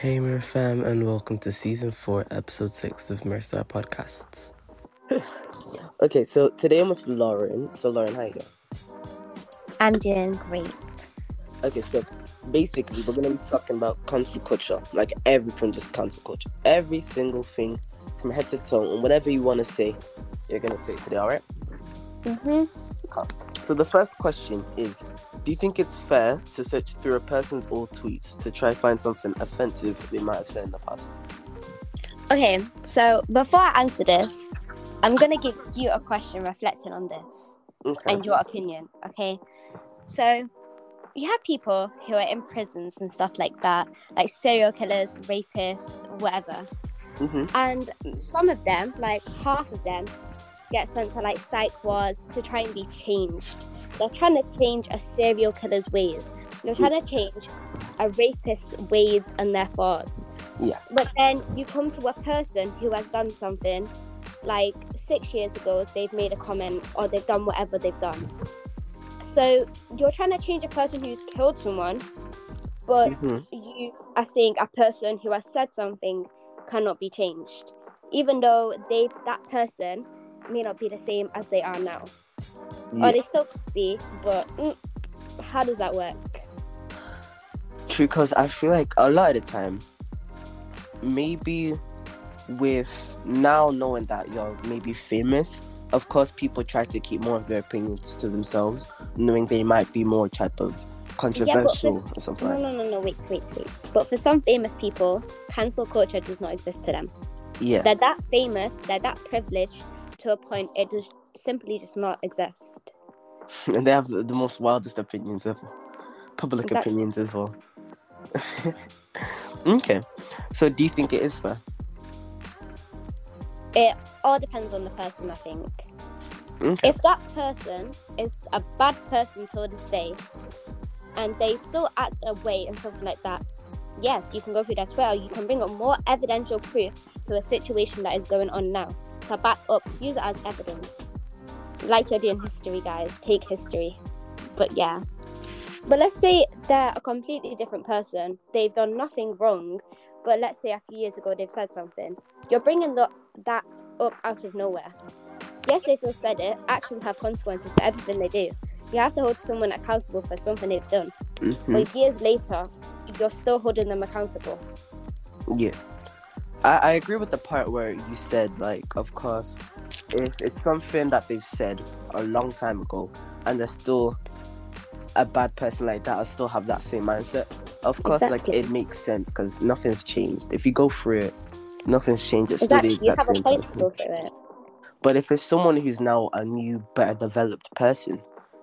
Hey, MiraFam, and welcome to season four, episode six of MiraStar Podcasts. okay, so today I'm with Lauren. So, Lauren, how you doing? I'm doing great. Okay, so basically, we're gonna be talking about cancel culture, like everything, just cancel culture, every single thing from head to toe, and whatever you want to say, you're gonna say today. All right? Mhm. So the first question is Do you think it's fair to search through a person's old tweets to try find something offensive they might have said in the past? Okay, so before I answer this, I'm gonna give you a question reflecting on this Okay. and your opinion. Okay, so you have people who are in prisons and stuff like that, like serial killers, rapists, whatever, hmm and some of them, like half of them, get sent to like psych wards to try and be changed. They're trying to change a serial killer's ways. They're trying to change a rapist's ways and their thoughts. Yeah. But then you come to a person who has done something like six years ago, they've made a comment or they've done whatever they've done. So you're trying to change a person who's killed someone, but hmm you are saying a person who has said something cannot be changed, even though they that person may not be the same as they are now, Yeah. or they still could be. But mm, how does that work? True, because I feel like a lot of the time, maybe with now knowing that you're maybe famous, of course, people try to keep more of their opinions to themselves, knowing they might be more type of controversial or something No, no, no, no. Wait, wait, wait. But for some famous people, cancel culture does not exist to them. Yeah. They're that famous, they're that privileged to a point it does simply does not exist. and they have the, most wildest opinions ever. Public Exactly. opinions as well. okay. So do you think it is fair? It all depends on the person, I think. Okay. if that person is a bad person till this day and they still act a way and something like that yes you can go through their twitter you can bring up more evidential proof to a situation that is going on now to back up use it as evidence like you're doing history guys take history but yeah but let's say they're a completely different person they've done nothing wrong but let's say a few years ago they've said something you're bringing the, that up out of nowhere yes, they still said it. Actions have consequences for everything they do. You have to hold someone accountable for something they've done. Mhm. But years later, you're still holding them accountable. Yeah. I, I agree with the part where you said, like, of course, if it's something that they've said a long time ago and they're still a bad person like that, I'll still have that same mindset. Of course, Exactly. like, it makes sense because nothing's changed. If you go through it, nothing's changed. It's still the Exactly, you exact same person. it. But if it's someone who's now a new, better developed person,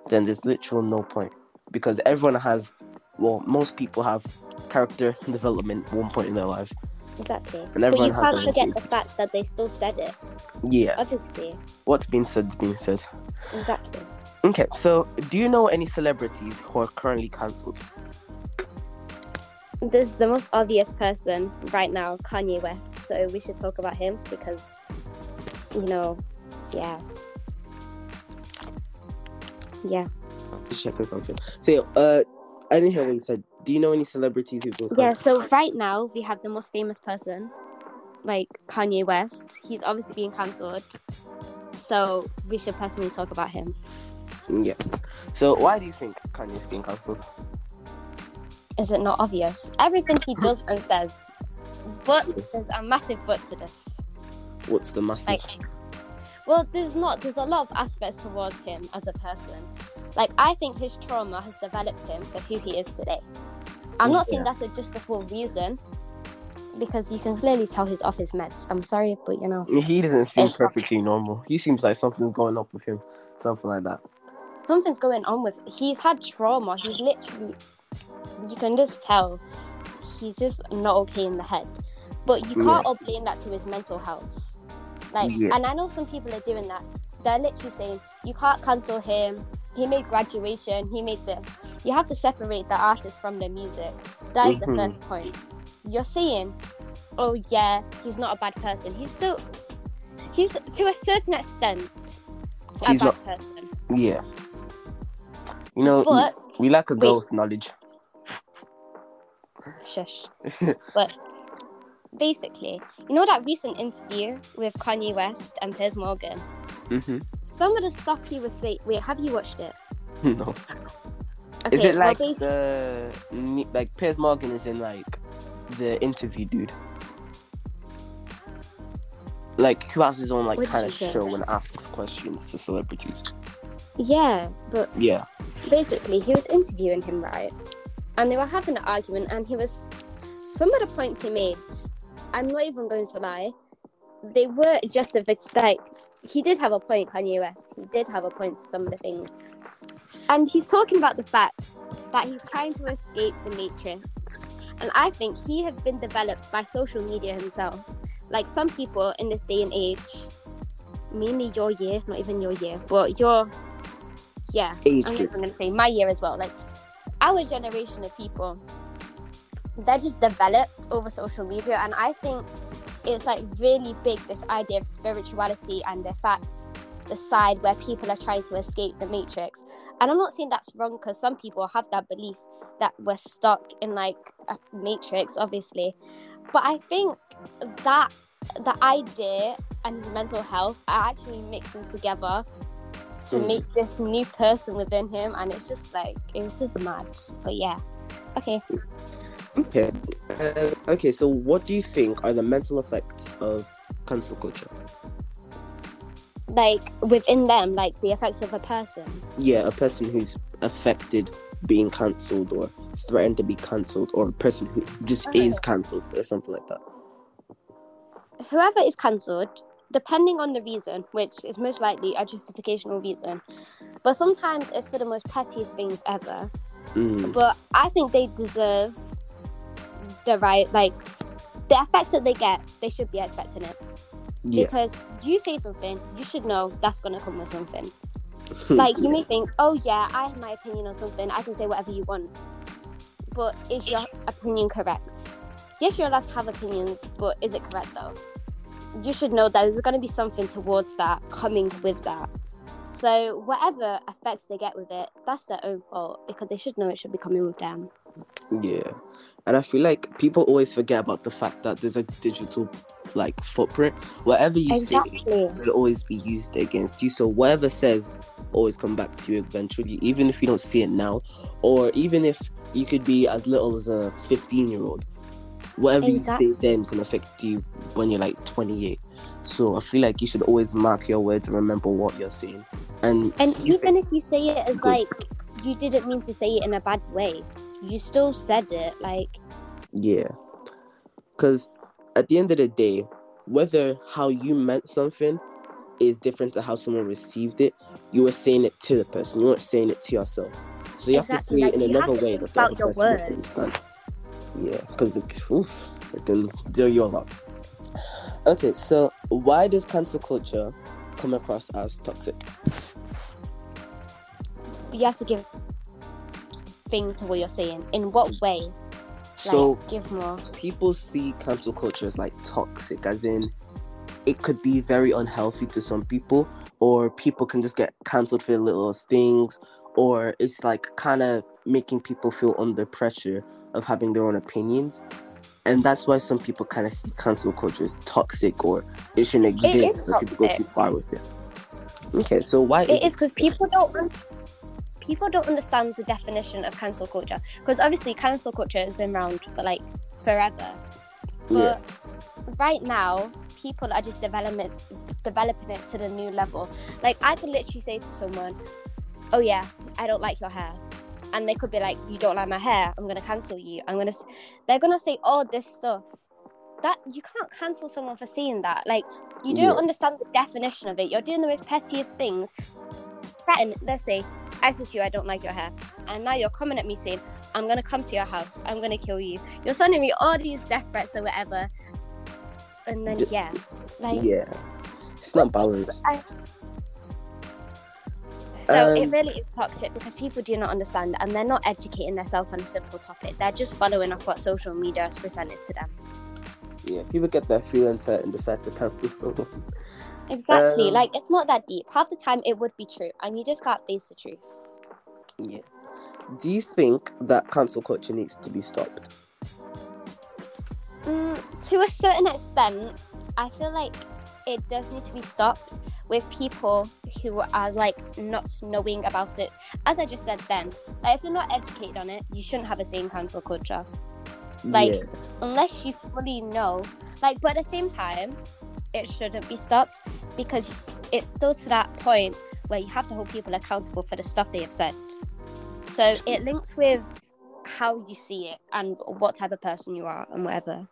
then there's literal no point because everyone has, well, most people have character development one point in their life. Exactly. And But you can't forget the fact that they still said it. Yeah, Obviously. what's been said is being said. Exactly. Okay, so do you know any celebrities who are currently cancelled? This is the most obvious person right now, Kanye West. So we should talk about him because, you know, yeah. Yeah. Just checking something. So, uh, I didn't hear what you said. Do you know any celebrities who've been Yeah, so right now we have the most famous person, like Kanye West. He's obviously being cancelled. So we should personally talk about him. Yeah. So, why do you think Kanye's being cancelled? Is it not obvious? Everything he does and says. But there's a massive but to this. What's the massive? Like well, there's not there's a lot of aspects towards him as a person. Like I think his trauma has developed him to who he is today. I'm not saying Yeah. that's a justifiable reason because you can clearly tell he's off his meds. I'm sorry, but you know. he doesn't seem perfectly normal. He seems like something's going up with him, something like that. something's going on with he's had trauma he's literally you can just tell he's just not okay in the head but you can't all blame that to his mental health like Yeah. and i know some people are doing that they're literally saying you can't cancel him he made graduation he made this you have to separate the artist from the music that is the mm-hmm. first point you're saying oh yeah he's not a bad person he's still he's to a certain extent a He's bad not- person Yeah. You know, but we lack a girl wait. with knowledge. shush. but basically, you know that recent interview with Kanye West and Piers Morgan? hmm Some of the stuff he was saying. Wait, have you watched it? No. Okay, is it so like basi- the like Piers Morgan is in like the interview dude? Like who has his own like What kind of show and asks questions to celebrities? Yeah, but Yeah. basically he was interviewing him right and they were having an argument and he was some of the points he made i'm not even going to lie. They were just a bit like he did have a point kanye west. He did have a point to some of the things. And he's talking about the fact that he's trying to escape the matrix. And i think he has been developed by social media himself. Like some people in this day and age mainly your year not even your year but your yeah Age I'm to say my year as well. Like our generation of people, they're just developed over social media, and I think it's like really big this idea of spirituality and the fact the side where people are trying to escape the matrix. And I'm not saying that's wrong because some people have that belief that we're stuck in like a matrix, obviously. But I think that the idea and his mental health are actually mixing together to Mm. make this new person within him and it's just like it's just mad but yeah okay Okay. Uh, okay. So, what do you think are the mental effects of cancel culture? like within them like the effects of a person Yeah, a person who's affected being cancelled or threatened to be cancelled, or a person who just Okay. is cancelled or something like that. whoever is cancelled depending on the reason which is most likely a justificational reason but sometimes it's for the most pettiest things ever Mm. but i think they deserve the right like the effects that they get they should be expecting it. Yeah. because you say something you should know that's going to come with something. Hmm. Like you may think oh yeah i have my opinion on something i can say whatever you want. But is your opinion correct? Yes you're allowed to have opinions but is it correct though? You should know that there's going to be something towards that coming with that so whatever effects they get with it that's their own fault because they should know it should be coming with them Yeah. And I feel like people always forget about the fact that there's a digital like footprint. Whatever you say will always be used against you. So whatever says always come back to you eventually, even if you don't see it now, or even if you could be as little as a 15 year old. Whatever Exactly. you say then can affect you when you're like 28. So I feel like you should always mark your words and remember what you're saying. And and even if you say it as like you didn't mean to say it in a bad way you still said it like Yeah. Because at the end of the day, whether how you meant something is different to how someone received it, you were saying it to the person, you weren't saying it to yourself. So you have to say like, it in another way that the about your person words. Yeah, because it, oof, it can do you a lot. Okay, so why does cancel culture come across as toxic? you have to give things to what you're saying. In what way? Like, So give more. people see cancel culture as like toxic, as in it could be very unhealthy to some people, or people can just get cancelled for the littlest things, or it's like kind of making people feel under pressure of having their own opinions. And that's why some people kind of see cancel culture as toxic or it shouldn't exist. It is or people go too far with it. Okay, so why It is because people don't. un- People don't understand the definition of cancel culture because obviously cancel culture has been around for like forever. Yeah. But right now, people are just developing developing it to the new level. Like I could literally say to someone, "Oh yeah, I don't like your hair," and they could be like, "You don't like my hair? I'm gonna cancel you. I'm gonna." They're gonna say all this stuff. That you can't cancel someone for saying that. Like you don't Yeah. understand the definition of it. You're doing the most pettiest things. Threaten. Let's say I said to you, "I don't like your hair," and now you're coming at me saying, "I'm gonna come to your house. I'm gonna kill you." You're sending me all these death threats or whatever. And then D- yeah, like yeah. It's not balanced. I- So it Um, really is toxic because people do not understand and they're not educating themselves on a simple topic. They're just following up what social media has presented to them. Yeah, people get their feelings hurt and decide to cancel someone. Exactly. Um, like it's not that deep. Half the time it would be true, and you just can't face the truth. Yeah. Do you think that cancel culture needs to be stopped? Mm, to a certain extent, I feel like it does need to be stopped with people who are like not knowing about it. As I just said then, like if you're not educated on it, you shouldn't have a in cancel culture. Like yeah. unless you fully know. Like but at the same time, it shouldn't be stopped because it's still to that point where you have to hold people accountable for the stuff they have said. So it links with how you see it and what type of person you are and whatever.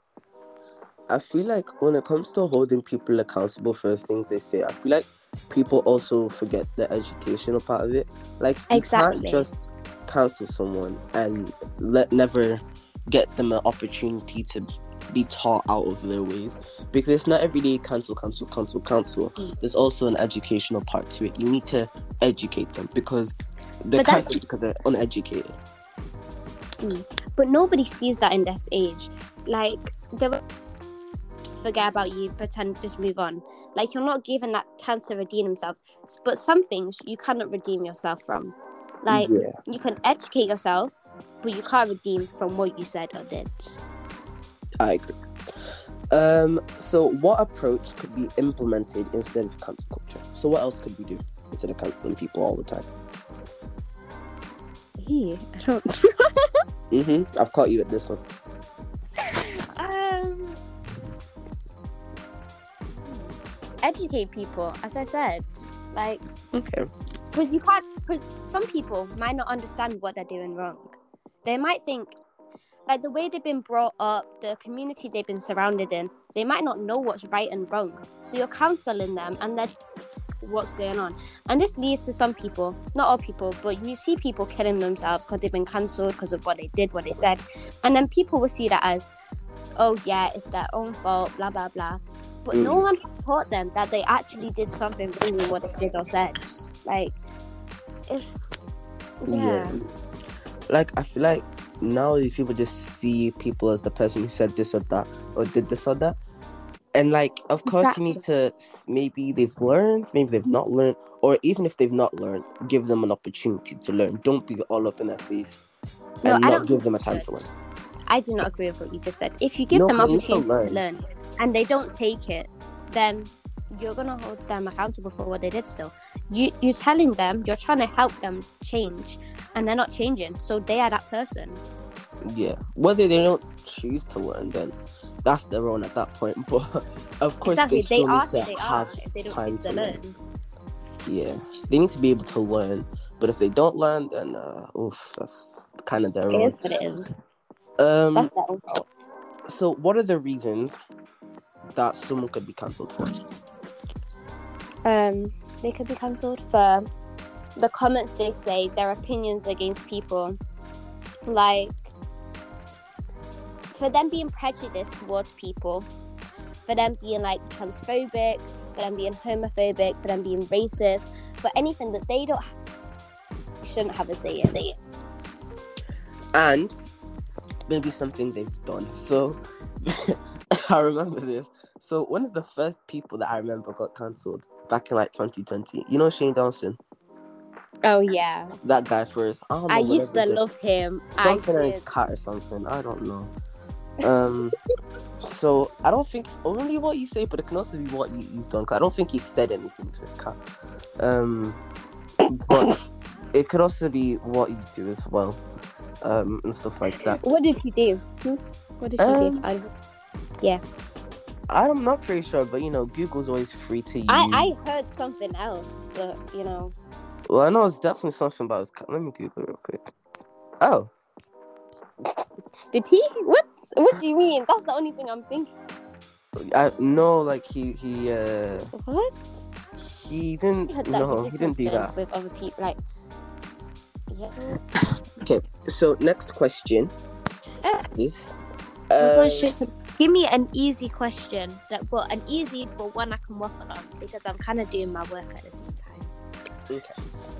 I feel like when it comes to holding people accountable for the things they say, I feel like people also forget the educational part of it. Like you Exactly. can't just cancel someone and let never get them an opportunity to be taught out of their ways because it's not every day cancel, cancel, cancel, cancel. Mm. There's also an educational part to it. You need to educate them because they're cancelled because they're uneducated. But nobody sees that in this age. Like they will forget about you, pretend just move on. Like you're not given that chance to redeem themselves. But some things you cannot redeem yourself from. Like yeah. you can educate yourself, but you can't redeem from what you said or did. I agree. Um, so what approach could be implemented instead of cancel culture? So what else could we do instead of canceling people all the time? Ew, I don't. Mm-hmm. I've caught you at this one. Educate people, as I said. Like Okay. because you can't cause some people might not understand what they're doing wrong they might think like the way they've been brought up the community they've been surrounded in they might not know what's right and wrong so you're counseling them and they're what's going on and this leads to some people not all people but you see people killing themselves because they've been cancelled because of what they did what they said and then people will see that as oh yeah it's their own fault blah blah blah but no Mm. one taught them that they actually did something wrong with what they did or said like it's yeah, Like I feel like now these people just see people as the person who said this or that or did this or that. And like, of course, you need to maybe they've learned, maybe they've not learned, or even if they've not learned, give them an opportunity to learn. Don't be all up in their face No, and I not give them a time to learn. I do not agree with what you just said. If you give No, them need to opportunity to learn. And they don't take it, then you're gonna hold them accountable for what they did. Still, you you're telling them you're trying to help them change, and they're not changing. So they are that person. Yeah, whether they don't choose to learn, then that's their own at that point. But of course, exactly, they they, still are need to they are if they don't time choose to learn. learn. Yeah, they need to be able to learn. But if they don't learn, then uh, oof, that's kind of their It own. is what it is. Um, That's their own fault. so what are the reasons that someone could be cancelled for? um, they could be cancelled for the comments they say, their opinions against people, like for them being prejudiced towards people, for them being like transphobic, for them being homophobic, for them being racist, for anything that they don't shouldn't have a say in. And maybe something they've done. So I remember this. So one of the first people that I remember got cancelled back in like 2020. You know Shane Dawson, Oh yeah, that guy first. I, I used to love him. something I on his did. or something. I don't know. Um, so I don't think it's only what you say, but it can also be what you, you've done. 'cause I don't think he said anything to his cat. Um, but it could also be what you do as well, um, and stuff like that. What did he do? Hmm? What did he Um, do? I, I'm not pretty sure, but you know, Google's always free to use. I I heard something else, but you know. Well, I know it's definitely something about his. Let me Google it real quick. Oh, Did he? What? What do you mean? That's the only thing I'm thinking. I no, like he he uh What? he didn't that no he, he did didn't do that. with other people. Like, yeah. Okay, so next question Uh, is. We're Uh, going straight to. Give me an easy question that, well, an easy but one I can waffle on because I'm kind of doing my work at the same time. okay.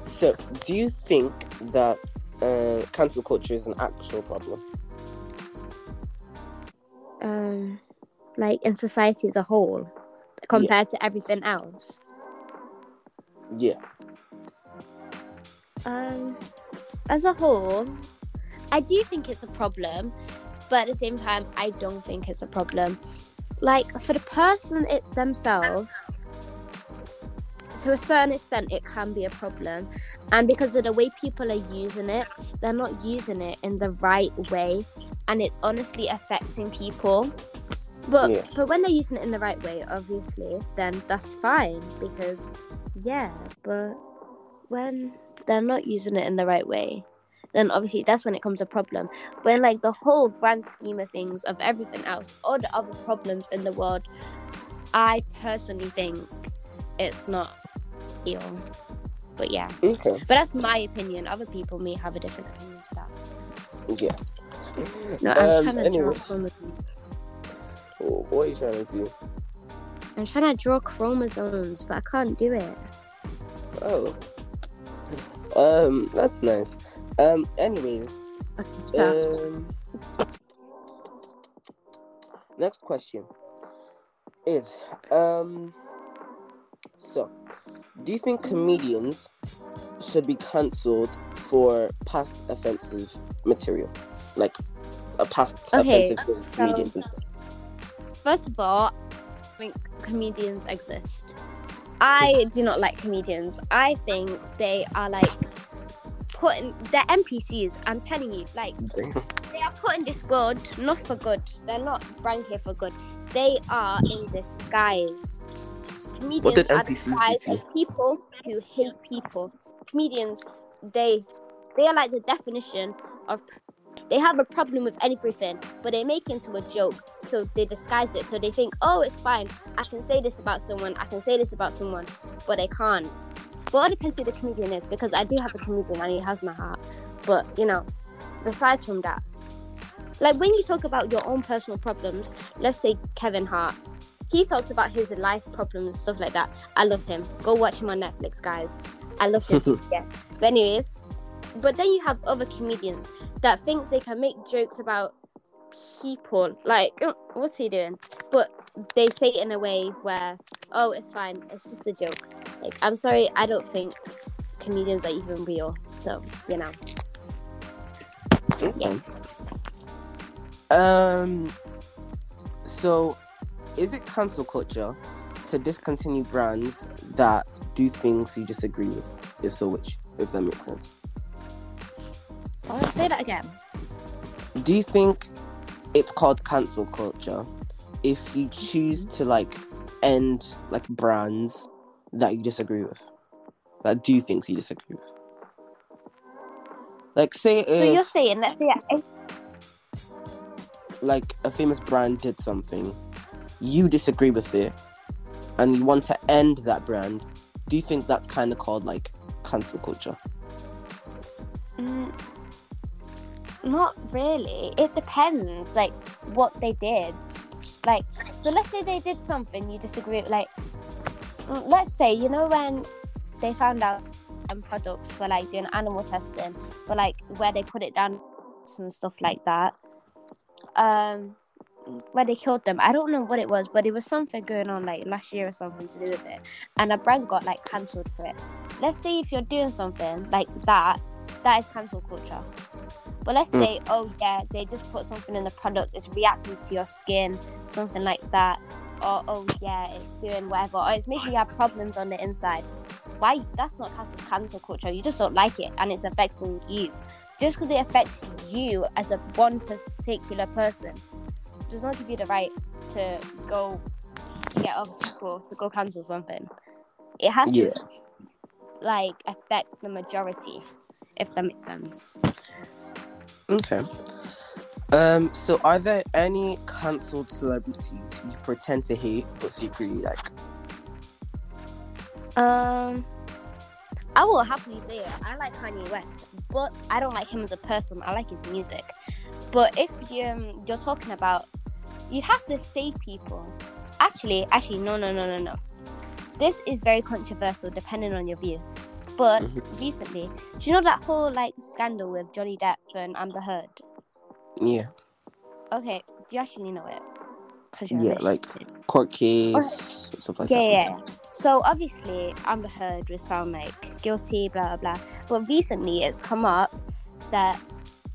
So, do you think that uh, cancel culture is an actual problem? Um, like in society as a whole, compared to everything else. Yeah. Um, as a whole, I do think it's a problem, but at the same time, I don't think it's a problem. Like for the person it themselves, to a certain extent, it can be a problem, and because of the way people are using it, they're not using it in the right way, and it's honestly affecting people. But Yeah. but when they're using it in the right way, obviously, then that's fine because yeah, but when they're not using it in the right way, then obviously that's when it comes a problem. When like the whole grand scheme of things of everything else, all the other problems in the world, I personally think it's not real. But yeah. Okay. But that's my opinion. Other people may have a different opinion to that. Yeah. No, I'm Um, trying to anyway. draw chromosomes. Wh- What are you trying to do? I'm trying to draw chromosomes, but I can't do it. Oh. Um, that's nice. Um, anyways, um, next question is um, so, do you think comedians should be cancelled for past offensive material, like a past Okay, offensive thing so- comedian? First of all, I think comedians exist. I do not like comedians. I think they are like putting they're NPCs. I'm telling you, like they are put in this world not for good. They're not rank here for good. They are in disguise. Comedians did are disguised as people who hate people. Comedians, they they are like the definition of they have a problem with everything, but they make it into a joke. So they disguise it. So they think, oh, it's fine. I can say this about someone. I can say this about someone, but they can't. But it depends who the comedian is, because I do have a comedian and he has my heart. But you know, besides from that, like when you talk about your own personal problems, let's say Kevin Hart, he talks about his life problems, stuff like that. I love him. Go watch him on Netflix, guys. I love his yeah. But anyways, but then you have other comedians that think they can make jokes about people. Like, "Oh, what's he doing? But they say it in a way where, oh, it's fine. It's just a joke. Like, I'm sorry, I don't think comedians are even real. So, you know. Yeah. Um. So, is it cancel culture to discontinue brands that do things you disagree with? If so, which? If that makes sense. Oh, say that again. Do you think it's called cancel culture if you choose to like end like brands that you disagree with, that do things you disagree with? Like, say if So you're saying that yeah, like a famous brand did something, you disagree with it, and you want to end that brand, do you think that's kind of called like cancel culture? Mm, not really. It depends, like what they did. Like, so let's say they did something you disagree. with, Like, let's say you know when they found out um, products were like doing animal testing, but like where they put it down and stuff like that. Um, where they killed them. I don't know what it was, but it was something going on like last year or something to do with it, and a brand got like cancelled for it. Let's say if you're doing something like that, that is cancel culture. But let's Mm. say, oh yeah, they just put something in the product, it's reacting to your skin, something like that. Or oh yeah, it's doing whatever, or it's making you have problems on the inside. Why? That's not cancel cancel culture. You just don't like it, and it's affecting you. Just because it affects you as a one particular person, does not give you the right to go get other people to go cancel something. It has Yeah. to like affect the majority, if that makes sense. Okay. Um. So, are there any cancelled celebrities you pretend to hate but secretly like? Um, I will happily say it. I like Kanye West, but I don't like him as a person. I like his music. But if you, um, you're talking about, you'd have to say people. Actually, actually, no, no, no, no, no. This is very controversial depending on your view. But Mhm. recently, do you know that whole like scandal with Johnny Depp and Amber Heard? Yeah. Okay, do you actually know it. Yeah, like court case stuff like Yeah, that. yeah. yeah. So obviously, Amber Heard was found like guilty, blah blah blah. But recently, it's come up that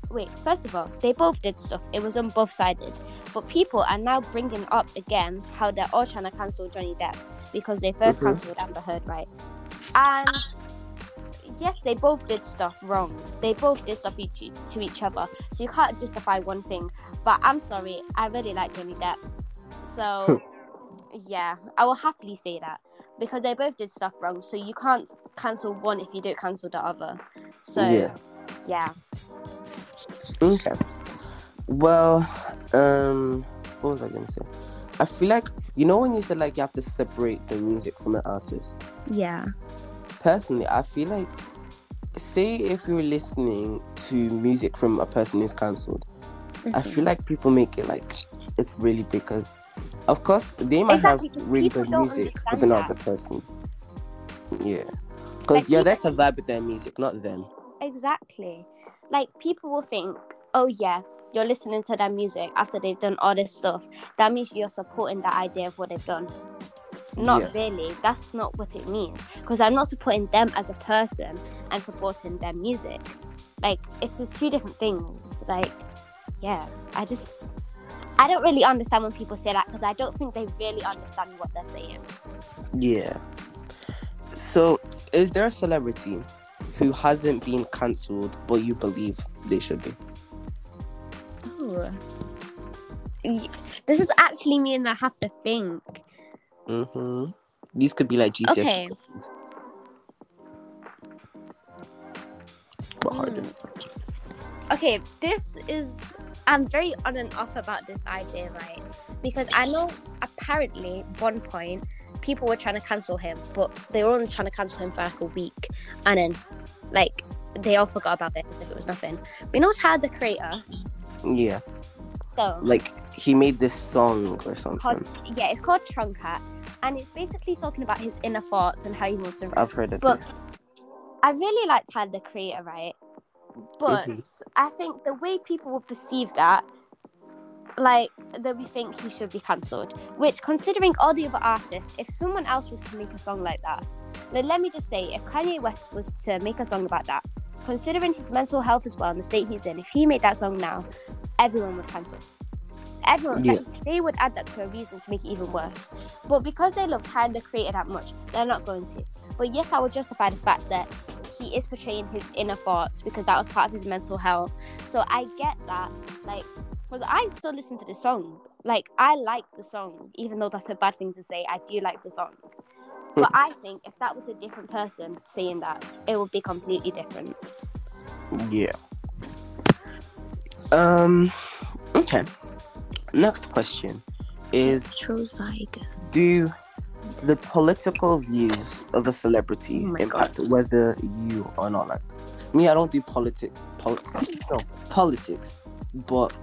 wait. First of all, they both did stuff. It was on both sided. But people are now bringing up again how they're all trying to cancel Johnny Depp because they 1st Mhm. cancelled Amber Heard, right? And yes, they both did stuff wrong. They both did stuff each, to each other. So you can't justify one thing. But I'm sorry, I really like Johnny Depp. So yeah, I will happily say that because they both did stuff wrong. So you can't cancel one if you don't cancel the other. So Yeah. yeah. Okay. Well, um, what was I gonna say? I feel like you know when you said like you have to separate the music from the artist. Yeah. Personally, I feel like say if you're listening to music from a person who's cancelled, Mm-hmm. I feel like people make it like it's really big because, of course, they might Exactly, have really good music, but they're not the person. Yeah, because Like, you're there to vibe with their music, not them. Exactly. Like people will think, oh yeah, you're listening to their music after they've done all this stuff. That means you're supporting the idea of what they've done. Not Yeah. really. That's not what it means. Because I'm not supporting them as a person. I'm supporting their music. Like it's just two different things. Like, yeah. I just I don't really understand when people say that because I don't think they really understand what they're saying. Yeah. So, is there a celebrity who hasn't been cancelled but you believe they should be? Ooh. This is actually me and I have to think. Mm-hmm. These could be like GCS. Okay. questions. But harder. okay, this is I'm very on and off about this idea, right? Because I know apparently one point people were trying to cancel him, but they were only trying to cancel him for like a week, and then like they all forgot about it as if it was nothing. We know Tyler the creator, Yeah. so Like he made this song or something. called, yeah, it's called Tron Cat, and it's basically talking about his inner thoughts and how he wants to. I've heard it. But. I really like Tyler the creator, right? But Mhm. I think the way people will perceive that, like they'll be think he should be cancelled. Which, considering all the other artists, if someone else was to make a song like that, then let me just say, if Kanye West was to make a song about that, considering his mental health as well and the state he's in, if he made that song now, everyone would cancel. Everyone, Yeah. like, they would add that to a reason to make it even worse. But because they love Tyler the Creator that much, they're not going to. But yes, I would justify the fact that he is portraying his inner thoughts because that was part of his mental health. So I get that, like, because I still listen to the song. Like, I like the song, even though that's a bad thing to say. I do like the song. But I think if that was a different person saying that, it would be completely different. Yeah. Um. Okay. Next question is. Do the political views of a celebrity Oh impact whether you or not like? Me, I don't do politic, pol- no politics, but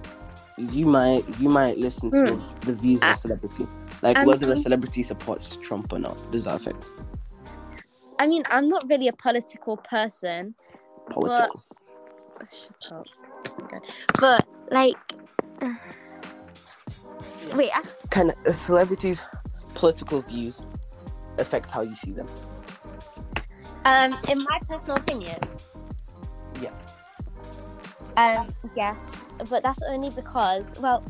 you might you might listen to hmm. the views of a celebrity, like whether a celebrity supports Trump or not. Does that affect I mean, I'm not really a political person. political? Shut up. Oh. But, like, wait, I Can a celebrities' political views affect how you see them? Um, in my personal opinion. Yeah. Um, yes, but that's only because, well,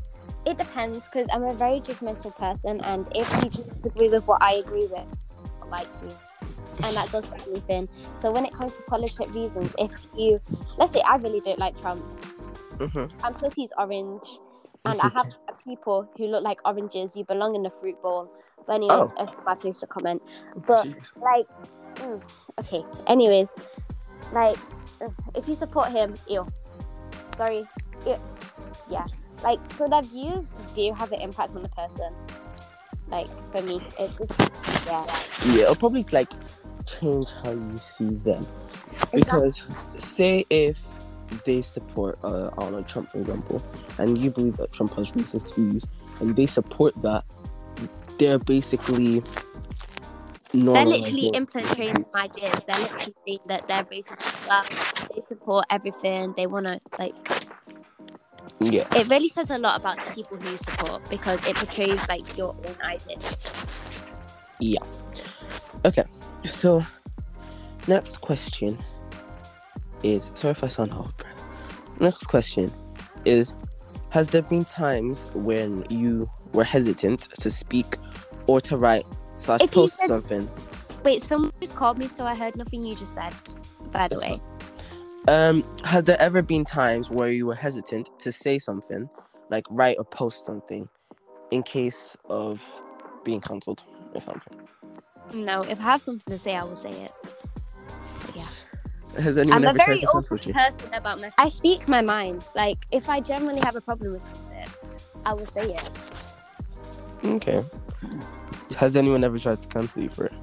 it depends because I'm a very judgmental person, and if you disagree with what I agree with, I like you, and that goes for anything. So when it comes to politic reasons, if you, let's say, I really don't like Trump, Mm-hmm. and plus he's orange, and I have people who look like oranges. You belong in the fruit bowl. But anyways, Oh. it's my place to comment. But like mm, okay anyways like if you support him ew sorry ew. yeah like so their views do have an impact on the person like for me it just yeah Yeah, it'll probably like change how you see them. Because say if they support uh I don't know Trump for example, and you believe that Trump has racist views and they support that, they're basically they're literally infiltrating ideas they're literally saying that they're racist well they support everything they want to like Yeah. it really says a lot about the people who you support because it portrays like your own ideas Yeah. Okay. So next question is sorry if I sound off of breath. Next question is Has there been times when you were hesitant to speak or to write slash If post said- something? Wait, someone just called me, so I heard nothing you just said. By the That's way, Um, has there ever been times where you were hesitant to say something, like write or post something, in case of being cancelled or something? no. If I have something to say, I will say it. But yeah. Has anyone I'm a ever tried very to open cancel person about my. I speak my mind. Like if I generally have a problem with something, I will say it. Okay. Has anyone ever tried to cancel you for it?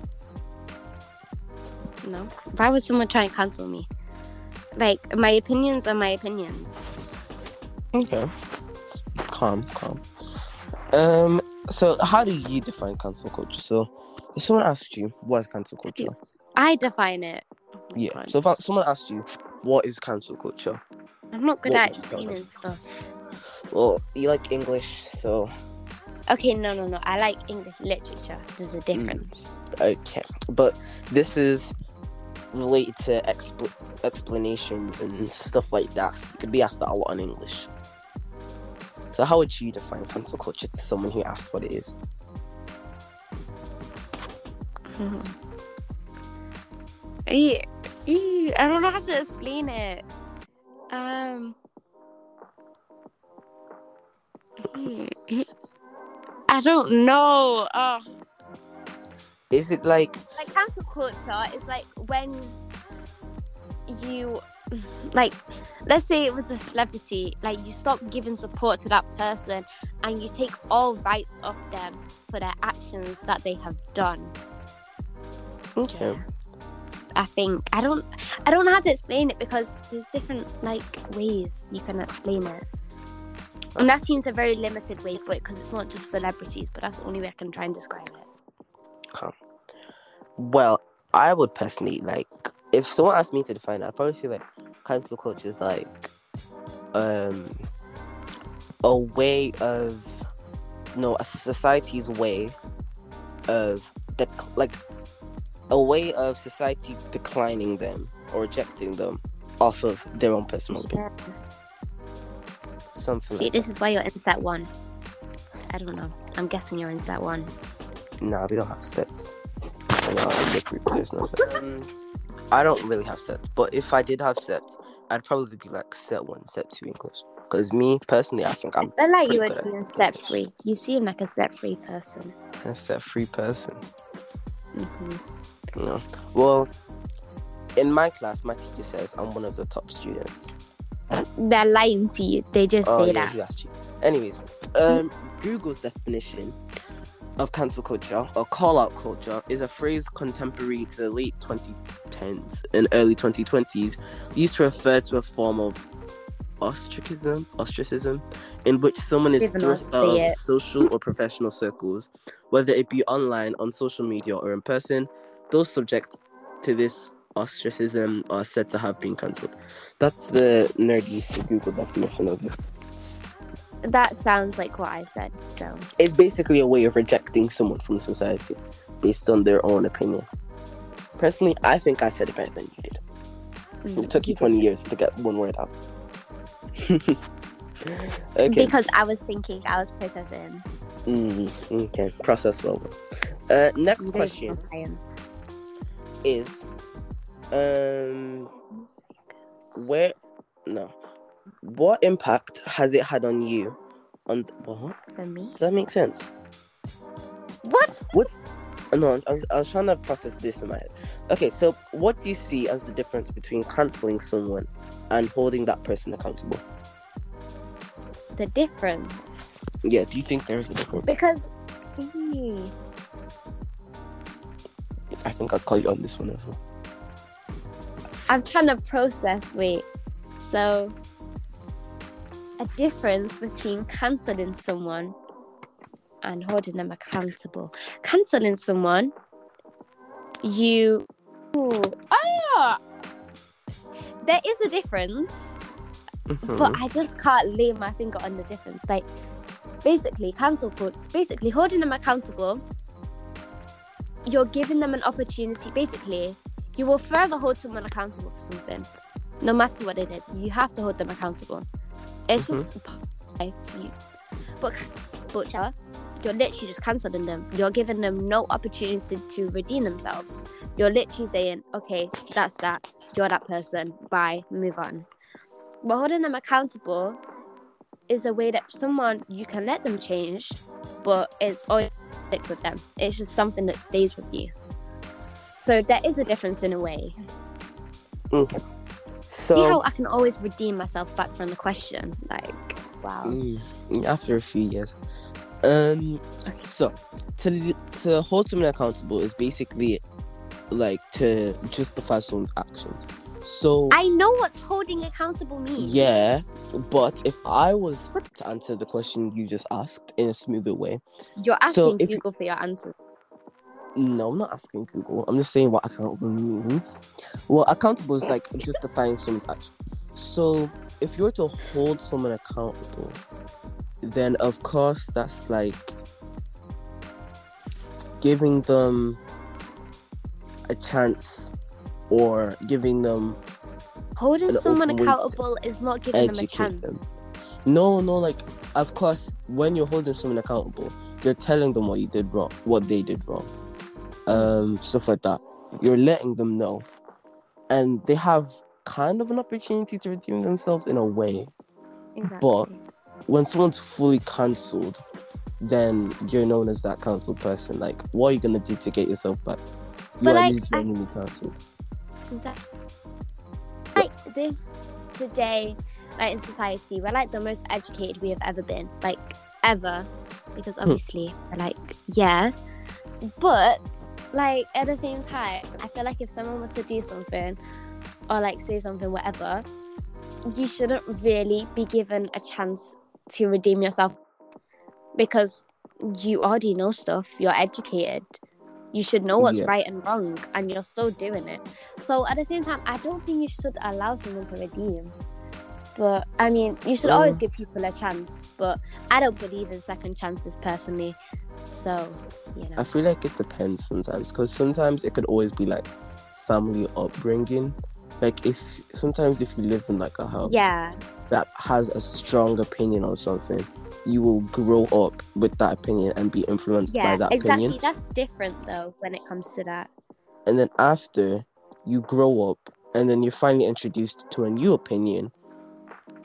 No. Why would someone try and cancel me? Like my opinions are my opinions. Okay. Calm, calm. Um, so how do you define cancel culture? So, if someone asked you what is cancel culture, I define it. Oh yeah. God. So if someone asked you what is cancel culture, I'm not good what at would you tell them? explaining stuff. well, you like English, so Okay, no, no, no. I like English literature. There's Mm. a difference. okay. But this is related to expl- explanations and stuff like that. You could be asked that a lot in English. So how would you define cancel culture to someone who asked what it is? Mhm. Ew, ew, I don't know how to explain it. Um. I don't know. Oh. Is it like Like cancel culture is like when you like let's say it was a celebrity, like you stop giving support to that person and you take all rights off them for their actions that they have done. okay? I think I don't I don't know how to explain it because there's different like ways you can explain it. And that seems a very limited way for it because it's not just celebrities, but that's the only way I can try and describe it. Well, I would personally like if someone asked me to define it, I'd probably say like cancel culture is like um a way of no a society's way of dec- like a way of society declining them or rejecting them off of their own personal opinion. Something See, like this is why you're in set one. I don't know. I'm guessing you're in set one. Nah, we don't have sets. I know, there's no sets. Um, I don't really have sets, but if I did have sets, I'd probably be like set one, set two English. Because me personally, I think I'm I feel like you pretty would good be at set three. You seem like a set free person. a set free person. hmm Know. Well, in my class, my teacher says I'm one of the top students. They're lying to you. They just Oh say yeah, that. you. Anyways, um, Google's definition of cancel culture or call out culture is a phrase contemporary to the late 2010s and early 2020s used to refer to a form of ostracism, ostracism, in which someone is thrust out of it. social or professional circles, whether it be online, on social media, or in person. Those subject to this ostracism are said to have been cancelled. That's the nerdy Google definition of it. That sounds like what I said. So It's basically a way of rejecting someone from society based on their own opinion. Personally, I think I said it better than you did. mm, It took you did. 20 years to get one word out. okay. Because I was thinking, I was processing. Mm, okay. Process well. Uh, next question science. Is um where no. What impact has it had on you? On what? For me, does that make sense? What? what? No I was, I was trying to process this in my head. Okay so what do you see as the difference between canceling someone and holding that person accountable? The difference? yeah do you think there is a difference? Because. I think i'll call you on this one as well I'm trying to process. Wait. So, a difference between canceling someone and holding them accountable. Canceling someone, you. Ooh, ah, there is a difference, Mhm. but I just can't lay my finger on the difference. Like, basically, cancel basically holding them accountable. You're giving them an opportunity. Basically, you will forever hold someone accountable for something. no matter what it is, you have to hold them accountable. It's Mhm. just life. You, but but yeah, you're literally just cancelling them. You're giving them no opportunity to redeem themselves. You're literally saying, okay, that's that. You're that person. Bye. Move on. But holding them accountable is a way that someone you can let them change, but it's always stick with them. It's just something that stays with you. So there is a difference in a way. Okay. See how So I can always redeem myself back from the question? Like, wow. mm, after a few years, um, Okay. so to to hold someone accountable is basically like to justify someone's actions. So I know what holding accountable means. Yeah. But if I was to answer the question you just asked in a smoother way, You're asking So if Google for your answer. no, I'm not asking Google. I'm just saying what accountable means. Well, accountable is like justifying someone's action. So if you were to hold someone accountable, then of course that's like giving them a chance or giving them Holding someone accountable is not giving them a chance. them. No, no, like of course, when you're holding someone accountable, you're telling them what you did wrong, what they did wrong, um, stuff like that. You're letting them know, and they have kind of an opportunity to redeem themselves in a way. Exactly. But when someone's fully cancelled, then you're known as that cancelled person. Like, what are you gonna do to get yourself back? You But, are like, I- genuinely That- like this today, like in society, we're like the most educated we have ever been, like ever, because hmm. obviously we're like yeah, but like at the same time, I feel like if someone was to do something or like say something, whatever, you shouldn't really be given a chance to redeem yourself because you already know stuff. You're educated. You should know what's Yeah. right and wrong, and you're still doing it. So at the same time, I don't think you should allow someone to redeem. But I mean, you should always Mm. give people a chance. But I don't believe in second chances personally. So you know, I feel like it depends sometimes because sometimes it could always be like family upbringing. Like if sometimes if you live in like a house yeah, that has a strong opinion on something, you will grow up with that opinion and be influenced yeah, by that exactly. opinion. That's different though when it comes to that. And then after you grow up and then you're finally introduced to a new opinion,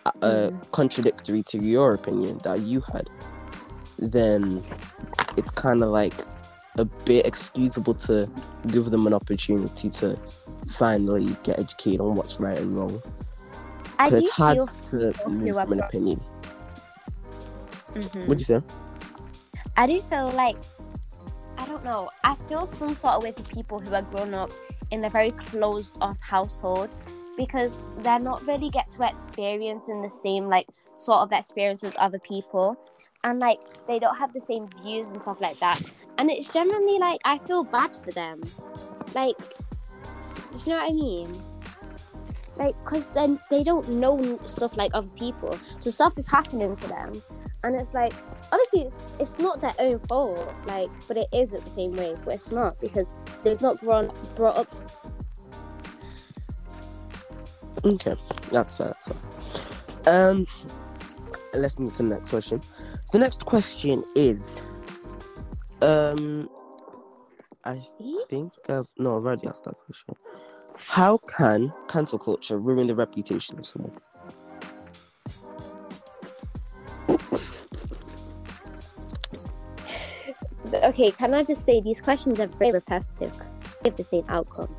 uh, uh, Mhm. contradictory to your opinion that you had, then it's kind of like a bit excusable to give them an opportunity to finally get educated on what's right and wrong. I do it's hard feel. to move from an opinion. Mhm. What'd you say? I do feel like I don't know. I feel some sort of way for people who are grown up in a very closed off household because they're not really get to experience in the same like sort of experience as other people. And like they don't have the same views and stuff like that. And it's generally like I feel bad for them. Like do you know what I mean? Like, cause then they don't know stuff like other people, so stuff is happening to them, and it's like obviously it's it's not their own fault, like, but it is at the same way, but it's not because they've not grown brought up. Okay, that's fair. That's fair. Um, let's move to the next question. The next question is, um, I think I've no, I've already asked that question. How can cancel culture ruin the reputation of someone? Okay, can I just say these questions are very repetitive, give the same outcome,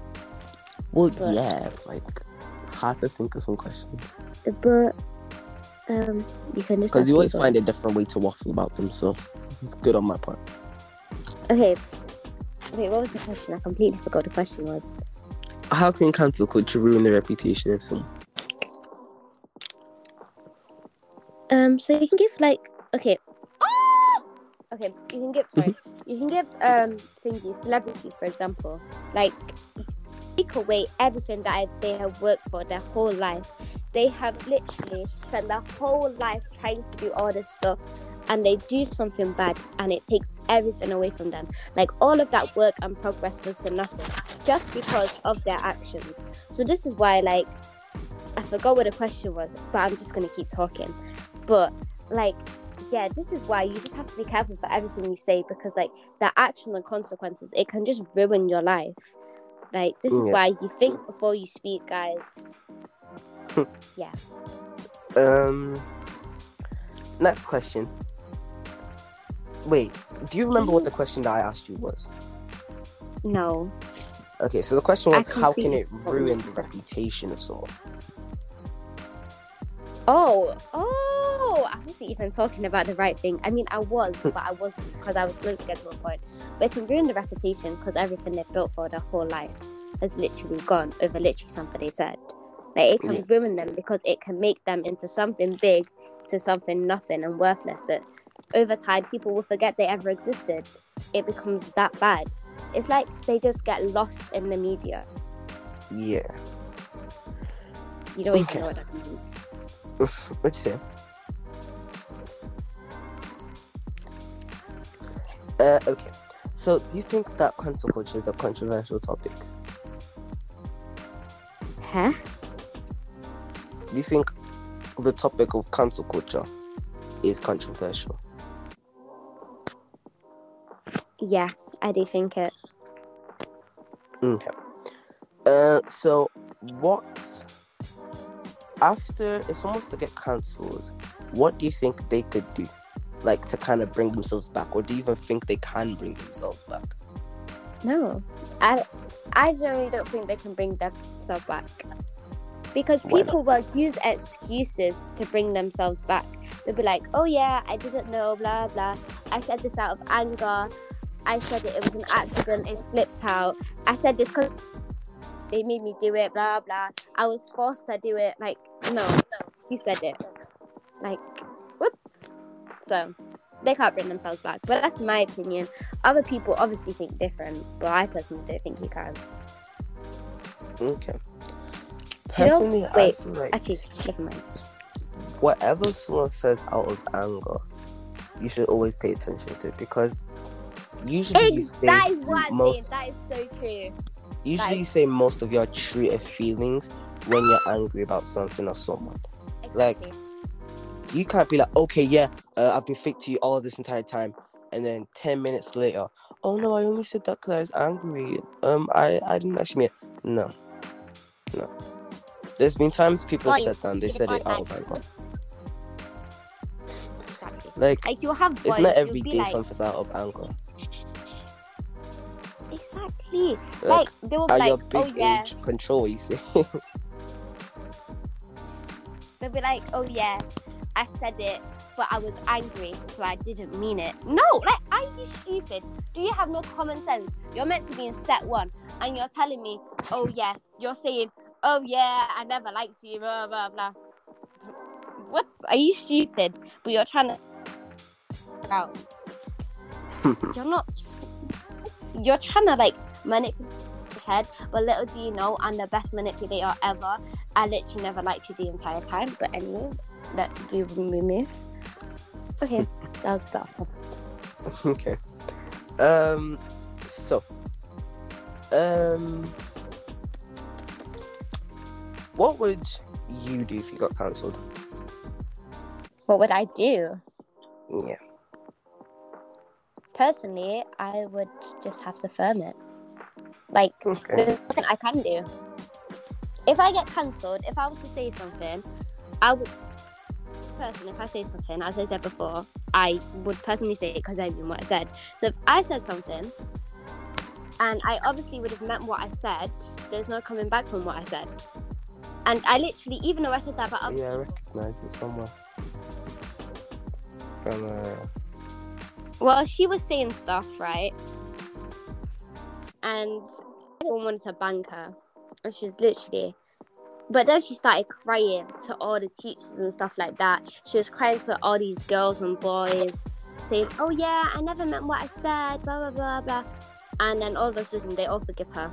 Well, But- yeah, like hard to think of some questions but um, you can just because you always Google. find a different way to waffle about them. So it's good on my part. Okay, wait, what was the question? I completely forgot the question was. How can cancel culture ruin the reputation of someone? Um, so you can give like okay. Okay, you can give sorry. you can give um thingy celebrities for example. Like take away everything that they have worked for their whole life. They have literally spent their whole life trying to do all this stuff and they do something bad and it takes everything away from them. Like all of that work and progress was for nothing. Just because of their actions. So this is why like I forgot what the question was, but I'm just gonna keep talking. But like, yeah, this is why you just have to be careful for everything you say because like the action and consequences, it can just ruin your life. Like this is Yeah. why you think before you speak, guys. yeah. Um. Next question. Wait, do you remember what the question that I asked you was? No. Okay, so the question was how can it ruin the reputation of someone? Oh, oh, Oh, I wasn't even talking about the right thing. I mean, I was, but I wasn't because I was going to get to a point. But it can ruin the reputation because everything they've built for their whole life has literally gone over literally something they said. Like, it can Yeah. ruin them because it can make them into something big to something nothing and worthless that over time people will forget they ever existed. It becomes that bad. It's like they just get lost in the media. Yeah. You don't Okay. even know what that means. What'd you Uh, okay. So, do you think that cancel culture is a controversial topic? Huh? Do you think the topic of cancel culture is controversial? Yeah, I do think it. Okay. Uh, so what after if someone's to get cancelled, what do you think they could do, like to kind of bring themselves back, or do you even think they can bring themselves back? No, I, I generally don't think they can bring themselves back because Why not? people will use excuses to bring themselves back. They'll be like, "Oh yeah, I didn't know, blah blah. I said this out of anger. I said it, it was an accident. It slipped out. I said this because they made me do it, blah blah. I was forced to do it. Like, no, no, you said it. Like. So they can't bring themselves back. But that's my opinion. Other people obviously think different, but I personally don't think you can. Okay. You know- Personally, I wait, feel like Actually, never mind. whatever someone says out of anger, you should always pay attention to because usually you say that is what I'm most. That is so true. usually you say most of your true feelings when you're angry about something or someone. Like, Exactly. You can't be like, okay, yeah, uh, I've been fake to you all this entire time, and then ten minutes later, oh no, I only said that because I was angry. Um, I I didn't actually mean it. no, no. There's been times people have said that they said it can't out of anger. Like Like you'll have it's not every day like, something's out of anger. Exactly. Like, Like they will be at like, your big oh yeah. age, control you see. They'll be like, oh yeah, I said it, but I was angry, so I didn't mean it. No, like, are you stupid? Do you have no common sense? You're meant to be in set one, and you're telling me, oh yeah, you're saying, oh yeah, I never liked you, blah blah blah. What? Are you stupid? But you're trying to out. You're not. You're trying to like manipulate your head, but little do you know, I'm the best manipulator ever. I literally never liked you the entire time. But anyways, we we move. Okay, that was that. okay. Um. So. Um. What would you do if you got cancelled? What would I do? Yeah. Personally, I would just have to firm it. Like Okay. there's nothing I can do. If I get cancelled, if I was to say something, I would. Personally, if I say something, as I said before, I would personally say it because I mean what I said. So if I said something, and I obviously would have meant what I said, there's no coming back from what I said. And I literally, even though I said that about other Yeah, I recognize it somewhere. From uh. Well, she was saying stuff, right? And everyone wanted to bang her. And she's literally. But then she started crying to all the teachers and stuff like that. She was crying to all these girls and boys, saying, Oh, yeah, I never meant what I said, blah, blah, blah, blah. And then all of a sudden, they all forgive her.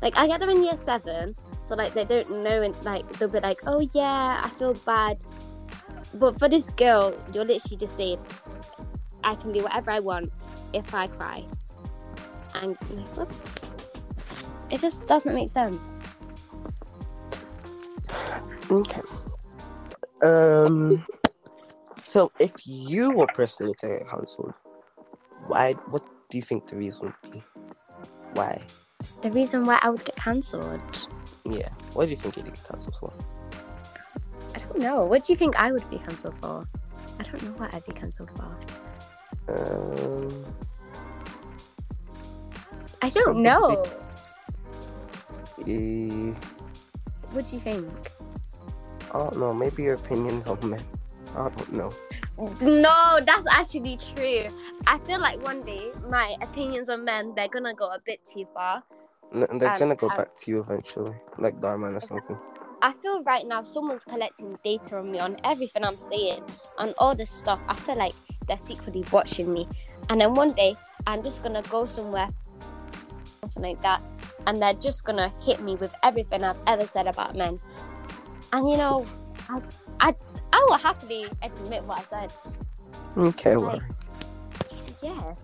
Like, I get them in year seven, so, like, they don't know, and, like, they'll be like, Oh, yeah, I feel bad. But for this girl, you're literally just saying, I can do whatever I want if I cry. And like. It just doesn't make sense. Okay. Um. So, if you were personally to get cancelled, why? What do you think the reason would be? Why? The reason why I would get cancelled. Yeah. What do you think you'd get cancelled for? I don't know. What do you think I would be cancelled for? I don't know what I'd be cancelled for. Um. I don't know. Eh, What do you think? I don't know. Maybe your opinions on men. I don't know. No, that's actually true. I feel like one day my opinions on men they're gonna go a bit too far. They're Um, gonna go um, back to you eventually, like Darman or something. I feel right now someone's collecting data on me on everything I'm saying, on all this stuff. I feel like they're secretly watching me. And then one day I'm just gonna go somewhere something like that and they're just gonna hit me with everything I've ever said about men. And you know, I I, I will happily admit what I said. Okay, well. Like, Yeah.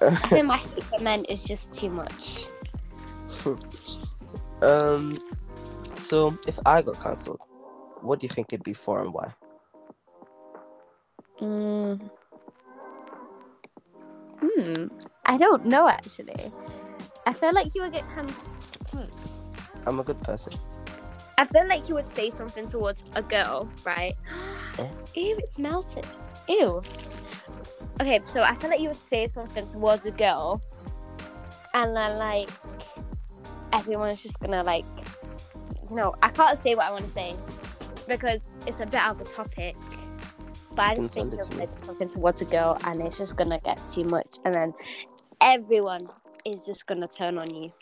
I think my hate for men is just too much. um. So, if I got cancelled, what do you think it'd be for and why? Mm. Hmm. I don't know actually. I feel like you would get kind of. I'm a good person. I feel like you would say something towards a girl, right? Eh? Ew, it's melted. Ew. Okay, so I feel like you would say something towards a girl, and then like everyone's just gonna like, no, I can't say what I want to say because it's a bit out of the topic. But I just think send it you'll to me. say something towards a girl, and it's just gonna get too much, and then everyone is just gonna turn on you.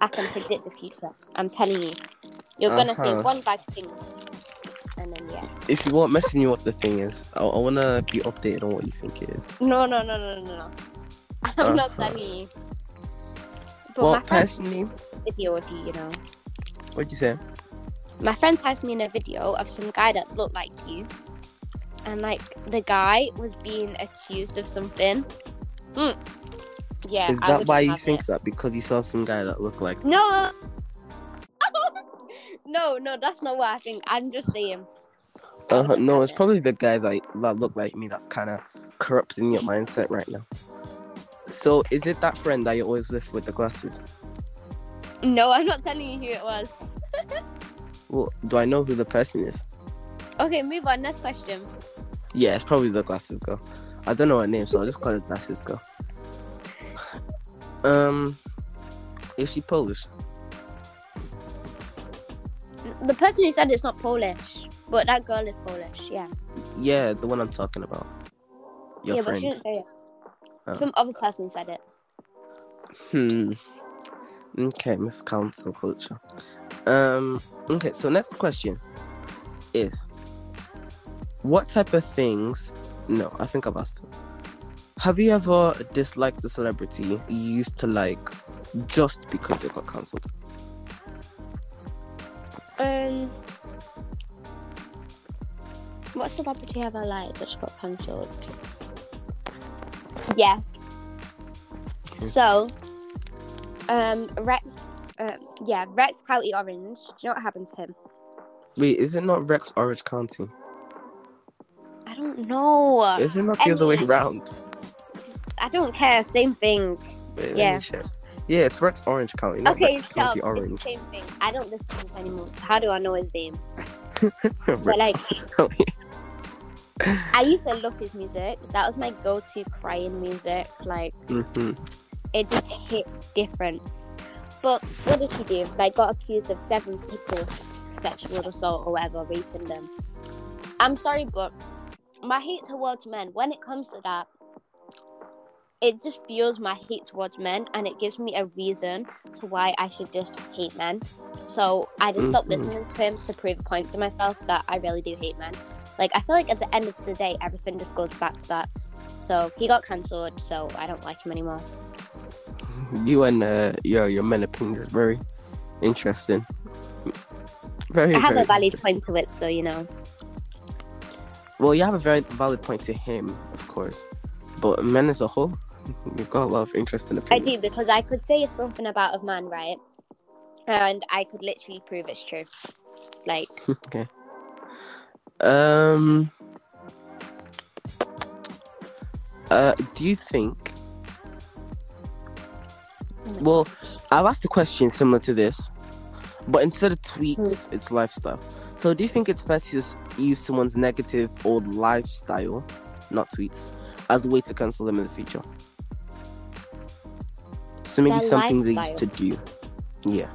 I can predict the future. I'm telling you. You're gonna say Uh-huh. one bad thing. And then yeah. If you want messing you what the thing is, I, I wanna be updated on what you think it is. No no no no no no. I'm not Uh-huh. telling you. But well, my personally, video of you, you know. what'd you say? My friend typed me in a video of some guy that looked like you. And like the guy was being accused of something. Mm. Yeah. is that why you think it. that? Because you saw some guy that looked like. No No, no, that's not what I think. I'm just saying. Uh, no, it's probably the guy that that looked like me. That's kind of corrupting your mindset right now. So, is it that friend that you're always with with the glasses? No, I'm not telling you who it was. Well, do I know who the person is? Okay, move on. Next question. Yeah, it's probably the glasses girl. I don't know her name, so I'll just call it glasses girl. Um, is she Polish? The person who said it's not Polish, but that girl is Polish. Yeah. Yeah, the one I'm talking about. Your yeah, friend. but she didn't say it. Oh. Some other person said it. Hmm. Okay, Miss Council Culture. Um. Okay, so next question is, what type of things? No, I think I've asked. It. Have you ever disliked a celebrity you used to like just because they got cancelled? Um, what celebrity have I liked that got cancelled? Yeah. So, um, Rex, um, yeah, Rex County Orange. Do you know what happened to him? Wait, is it not Rex Orange County? I don't know. Is it not the other way around? I don't care. Same thing. Wait, Yeah. Yeah, it's Rex Orange County, okay, Rex shut up. County It's the same thing. I don't listen to him anymore. So how do I know his name? Rex like- I used to love his music. That was my go-to crying music. Like hmm it just hit different. But what did he do? Like got accused of seven people sexual assault or whatever, raping them. I'm sorry, but my hate towards men, when it comes to that, it just fuels my hate towards men and it gives me a reason to why I should just hate men. So I just stopped Mhm. listening to him to prove a point to myself that I really do hate men. Like I feel like at the end of the day everything just goes back to that. So he got cancelled, so I don't like him anymore. You and uh, your your men opinions is very interesting. Very. I have very a valid point to it, so you know. Well, you have a very valid point to him, of course, but men as a whole, you've got a lot of interesting I opinions. do because I could say something about a man, right? And I could literally prove it's true. Like, okay. Um. Uh, do you think? Well, I've asked a question similar to this, but instead of tweets, it's lifestyle. So, do you think it's best to use someone's negative old lifestyle, not tweets, as a way to cancel them in the future? So maybe Their something they used to do, yeah,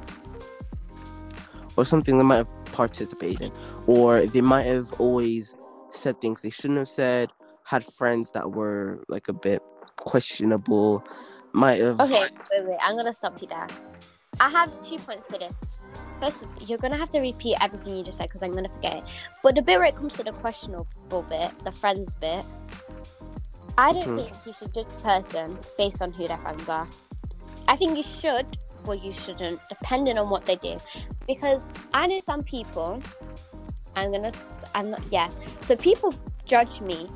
or something they might have participated in, or they might have always said things they shouldn't have said, had friends that were like a bit questionable, might have. okay, wait, wait. I'm gonna stop you there. I have two points to this. First, you're gonna have to repeat everything you just said because I'm gonna forget it. But the bit where it comes to the questionable bit, the friends bit, I don't Mhm. think you should judge a person based on who their friends are. I think you should, or you shouldn't, depending on what they do. Because I know some people. I'm gonna. I'm not. Yeah. So people judge me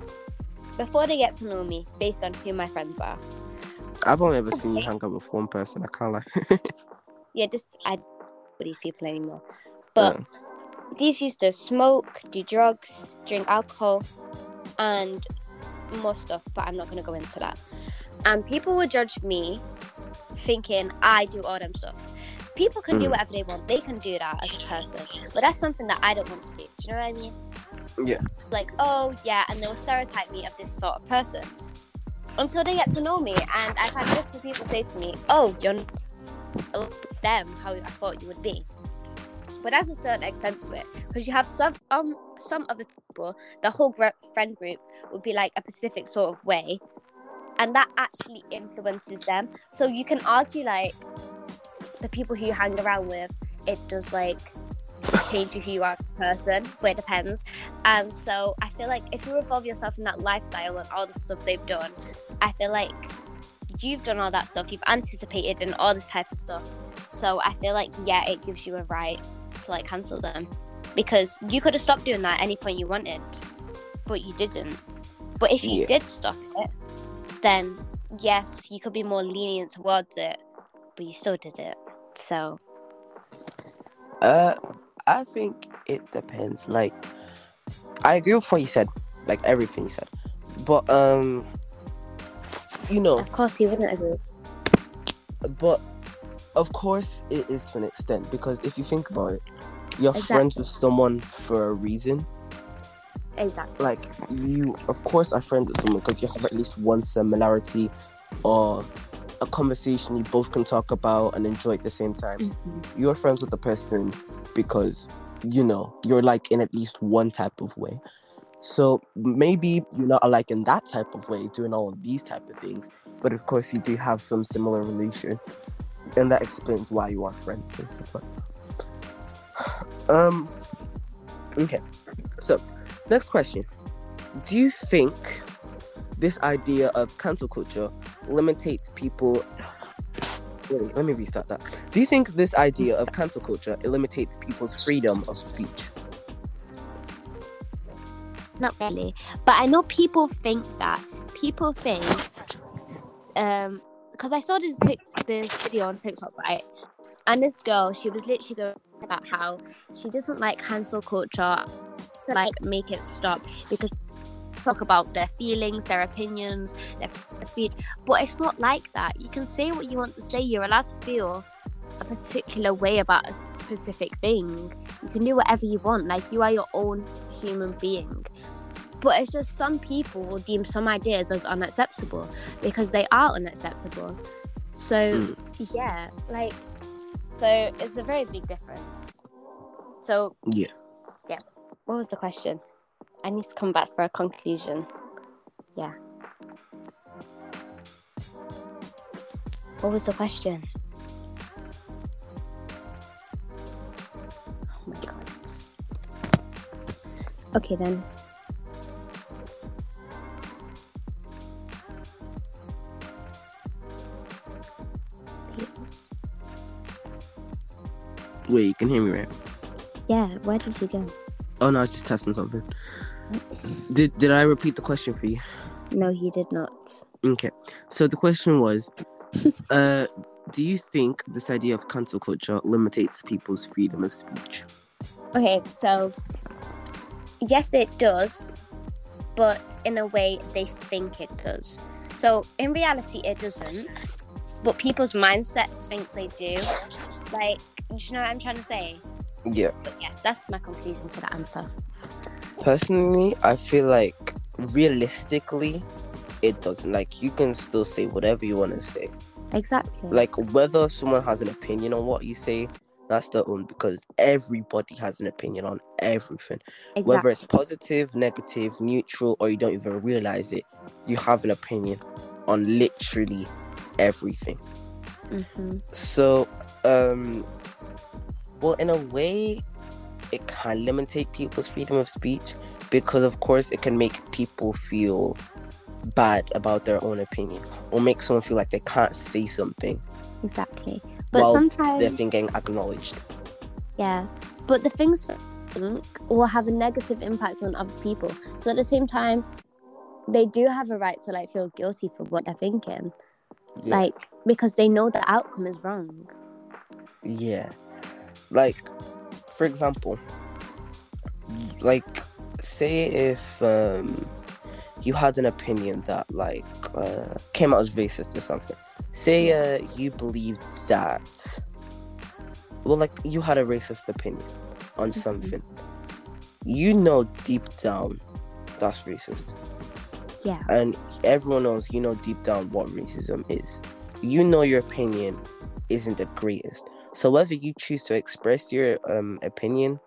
before they get to know me based on who my friends are. I've only ever seen you hang out with one person. I can't lie. yeah, just I don't know these people anymore. But these used to smoke, do drugs, drink alcohol, and more stuff. But I'm not gonna go into that. And people would judge me, thinking I do all them stuff. People can do Mm. whatever they want. They can do that as a person, but that's something that I don't want to do. Do you know what I mean? Yeah. Like, oh yeah, and they'll stereotype me of this sort of person until they get to know me. And I've had different people say to me, "Oh, you're not them how I thought you would be." But there's a certain extent to it because you have some um some of the people, the whole gr- friend group would be like a specific sort of way, and that actually influences them. So you can argue like the people who you hang around with, it does like change who you are as a person, but it depends. And so I feel like if you involve yourself in that lifestyle and all the stuff they've done, I feel like you've done all that stuff, you've anticipated and all this type of stuff. So I feel like yeah, it gives you a right to like cancel them because you could have stopped doing that at any point you wanted, but you didn't. But if you Yeah. did stop it, then yes, you could be more lenient towards it, but you still did it. So Uh, I think it depends. Like, I agree with what you said, like everything you said, but um, you know, of course you wouldn't agree. but of course it is to an extent because if you think about it, you're friends with someone for a reason. Exactly. Like you, of course, are friends with someone because you have at least one similarity or a conversation you both can talk about and enjoy at the same time. Mm-hmm. you're friends with the person because you know you're like in at least one type of way so maybe you're not alike in that type of way doing all of these type of things but of course you do have some similar relation and that explains why you are friends and stuff like that. um okay so next question do you think this idea of cancel culture limitates people Wait, let me restart that. Do you think this idea of cancel culture eliminates people's freedom of speech? Not really. But I know people think that. People think, um, because I saw this this video on TikTok, right? And this girl, she was literally going about how she doesn't like cancel culture, like make it stop because talk about their feelings, their opinions, their speech. But it's not like that. You can say what you want to say. You're allowed to feel a particular way about a specific thing. You can do whatever you want. Like you are your own human being. But it's just some people will deem some ideas as unacceptable because they are unacceptable. So hmm. yeah, like so it's a very big difference. So Yeah. What was the question? I need to come back for a conclusion. Yeah. What was the question? Oh my god. Okay then. Wait, you can hear me right? Yeah, where did you go? Oh no, I was just testing something. Did did I repeat the question for you? No, you did not. Okay. So the question was, uh, do you think this idea of cancel culture limitates people's freedom of speech? Okay, so yes, it does, but in a way they think it does. So in reality, it doesn't. But people's mindsets think they do. Like, you know what I'm trying to say? Yeah. But yeah, that's my conclusion to the answer. Personally, I feel like realistically, it doesn't. Like you can still say whatever you want to say. Exactly. Like whether someone has an opinion on what you say, that's their own because everybody has an opinion on everything. exactly. Whether it's positive, negative, neutral, or you don't even realize it, you have an opinion on literally everything. hmm So, um, well, in a way, it can limitate people's freedom of speech because, of course, it can make people feel bad about their own opinion or make someone feel like they can't say something Exactly. But while sometimes they're being getting acknowledged. Yeah, but the things think will have a negative impact on other people. So at the same time, they do have a right to like feel guilty for what they're thinking, Yeah. like because they know the outcome is wrong. Yeah. Like, for example, like, say if um, you had an opinion that, like, uh, came out as racist or something. Say uh, you believed that, well, like, you had a racist opinion on Mhm. something. You know deep down that's racist. Yeah, and everyone knows you know deep down what racism is. You know your opinion isn't the greatest. So whether you choose to express your um opinion,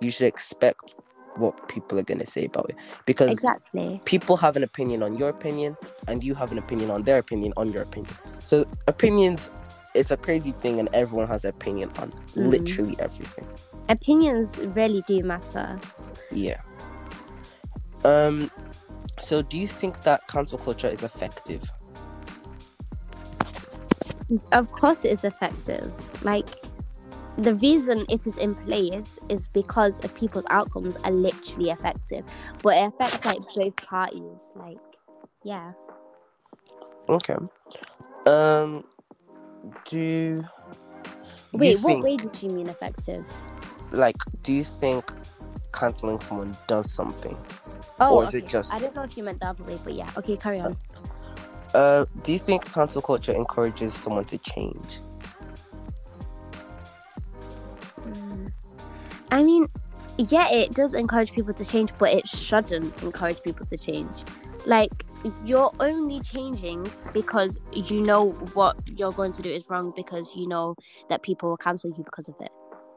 you should expect what people are gonna say about it. Because exactly. people have an opinion on your opinion and you have an opinion on their opinion on your opinion. So opinions it's a crazy thing and everyone has an opinion on Mhm. literally everything. Opinions really do matter. Yeah. Um so do you think that cancel culture is effective? Of course, it is effective. Like the reason it is in place is because of people's outcomes are literally effective, but it affects like both parties. Like, yeah. Okay. Um. Do. you Wait, what think- way did you mean effective? Like, do you think canceling someone does something? Oh, Or is it just- I don't know if you meant the other way, but yeah. Okay, carry on. Uh, do you think cancel culture encourages someone to change? Mm. I mean, yeah, it does encourage people to change, but it shouldn't encourage people to change. Like, you're only changing because you know what you're going to do is wrong because you know that people will cancel you because of it.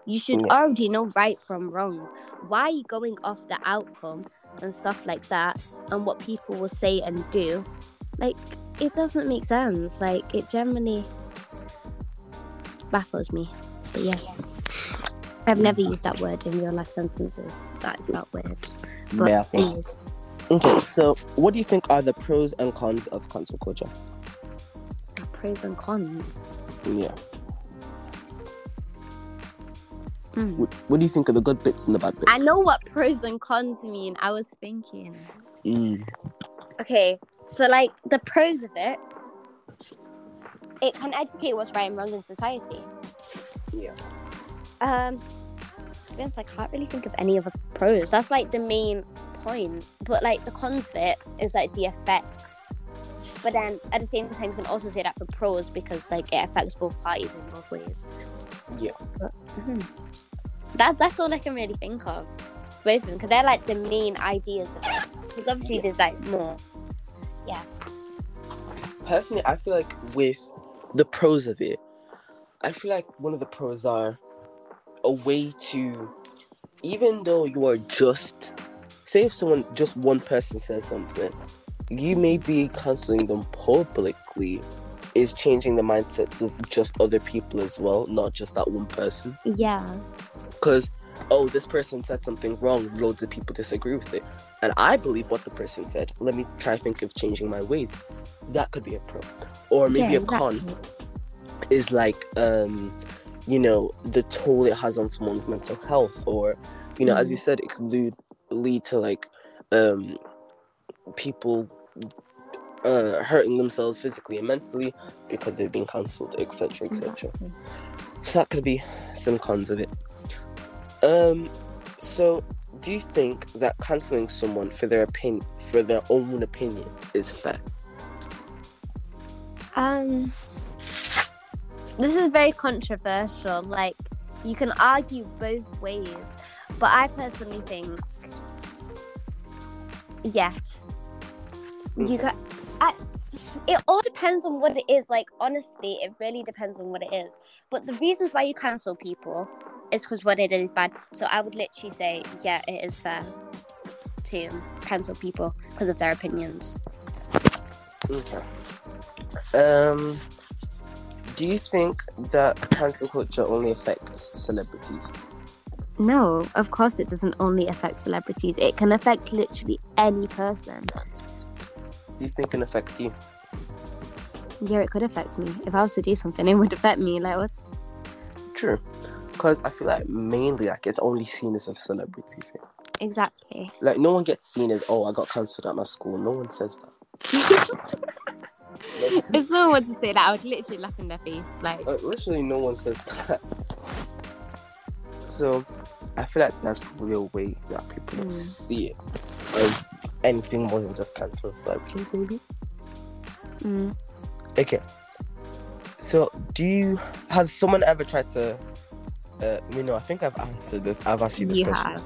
You should Yeah. already know right from wrong. Why are you going off the outcome and stuff like that and what people will say and do? Like, it doesn't make sense. Like, it generally baffles me. But yeah. I've never used that word in real life sentences. That is not weird. But Yeah, Okay, so what do you think are the pros and cons of cancel culture? pros and cons. Yeah. Mm. What, what do you think are the good bits and the bad bits? I know what pros and cons mean. I was thinking. Mm. Okay, so like the pros of it, it can educate what's right and wrong in society. Yeah. Um, to be honest, I can't really think of any other pros. That's like the main point. But like the cons of it is like the effects. But then at the same time, you can also say that for pros because like it affects both parties in both ways. Yeah. But, mhm. That that's all I can really think of. Both of them because they're like the main ideas of it. Because obviously Yeah. there's like more. Personally, I feel like with the pros of it, I feel like one of the pros are a way to, even though you are just, say if someone, just one person says something, you may be canceling them publicly, is changing the mindsets of just other people as well, not just that one person. Yeah. Because, oh, this person said something wrong, loads of people disagree with it. And I believe what the person said. Let me try think of changing my ways. That could be a pro. Or maybe yeah, a con is like um you know the toll it has on someone's mental health or you know as you said it could lead lead to like um people uh hurting themselves physically and mentally because they've been cancelled etc etc Exactly. so that could be some cons of it Um, so do you think that canceling someone for their opinion, for their own opinion, is fair? Um, this is very controversial. Like, you can argue both ways, but I personally think yes. You got. I, it all depends on what it is. Like, honestly, it really depends on what it is. But the reasons why you cancel people is because what they did is bad. So I would literally say, yeah, it is fair to cancel people because of their opinions. Okay. Um, do you think that cancel culture only affects celebrities? No, of course it doesn't only affect celebrities. It can affect literally any person. Do you think it can affect you? Yeah, it could affect me. If I was to do something, it would affect me. Like what? True. Because I feel like mainly like it's only seen as a celebrity thing. Exactly. Like no one gets seen as oh I got cancelled at my school. No one says that. if someone was to say that, I would literally laugh in their face. Like, Like, literally no one says that. So I feel like that's probably a way that people Mm. see it as anything more than just cancel celebrities maybe. mm, Okay. So do you has someone ever tried to uh you know, I think I've answered this. I've asked you this you question. have.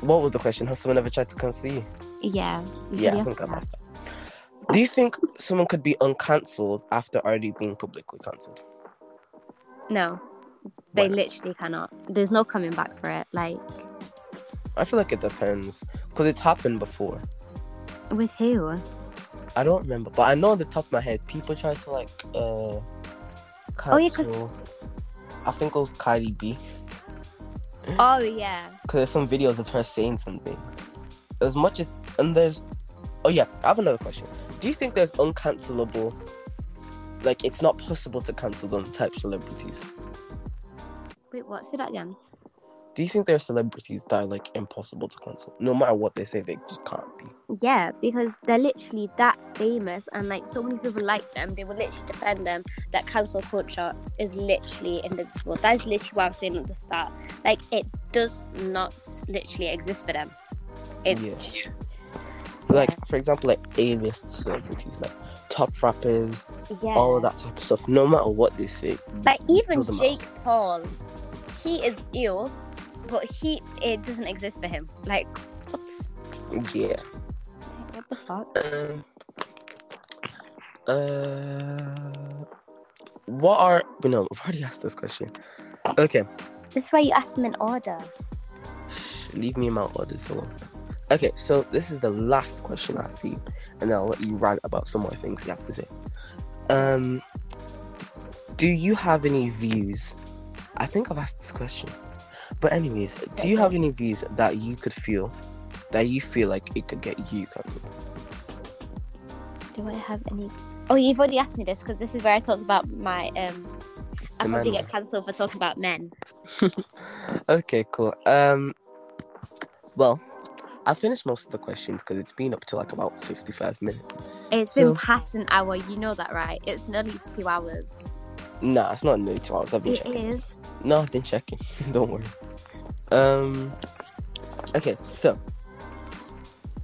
What was the question? Has someone ever tried to cancel you? Yeah. you Yeah, I think I've asked that. Do you think someone could be uncancelled after already being publicly cancelled? No, they literally cannot. There's no coming back for it. Like, I feel like it depends because it's happened before. with who? I don't remember, but I know on the top of my head, people try to like uh cancel. Oh, yeah, 'cause- I think it was Kylie B Oh yeah. because there's some videos of her saying something. As much as and there's oh yeah, I have another question. Do you think there's uncancelable, like it's not possible to cancel them type celebrities? Wait, what? Say that again. Do you think there are celebrities that are like impossible to cancel? No matter what they say, they just can't be. Yeah, because they're literally that famous, and like so many people like them, they will literally defend them. That cancel culture is literally invincible. That is literally what I was saying at the start. Like, it does not literally exist for them. It, Yeah. Like for example, like A-list celebrities, like top rappers, yeah. all of that type of stuff. No matter what they say, Like even Doesn't matter. Jake Paul, he is ill, but he it doesn't exist for him. Like what? yeah. What the fuck? Um, uh, what are? But no, I've already asked this question. Okay, That's why you ask them in order. leave me in my orders alone. Okay, so this is the last question I have for you, and then I'll let you rant about some more things you have to say. Um, do you have any views? I think I've asked this question, but anyways, do you have any views that you could feel that you feel like it could get you cancelled? Do I have any? Oh, you've already asked me this because this is where I talked about my um. I The probably men get cancelled for talking about men. okay, cool. Um, well, I finished most of the questions because it's been up to like about fifty-five minutes. It's So- been past an hour. You know that, right? It's nearly two hours. Nah, it's not nearly two hours. I've been It checking. is. No, I've been checking. Don't worry. Um, okay, so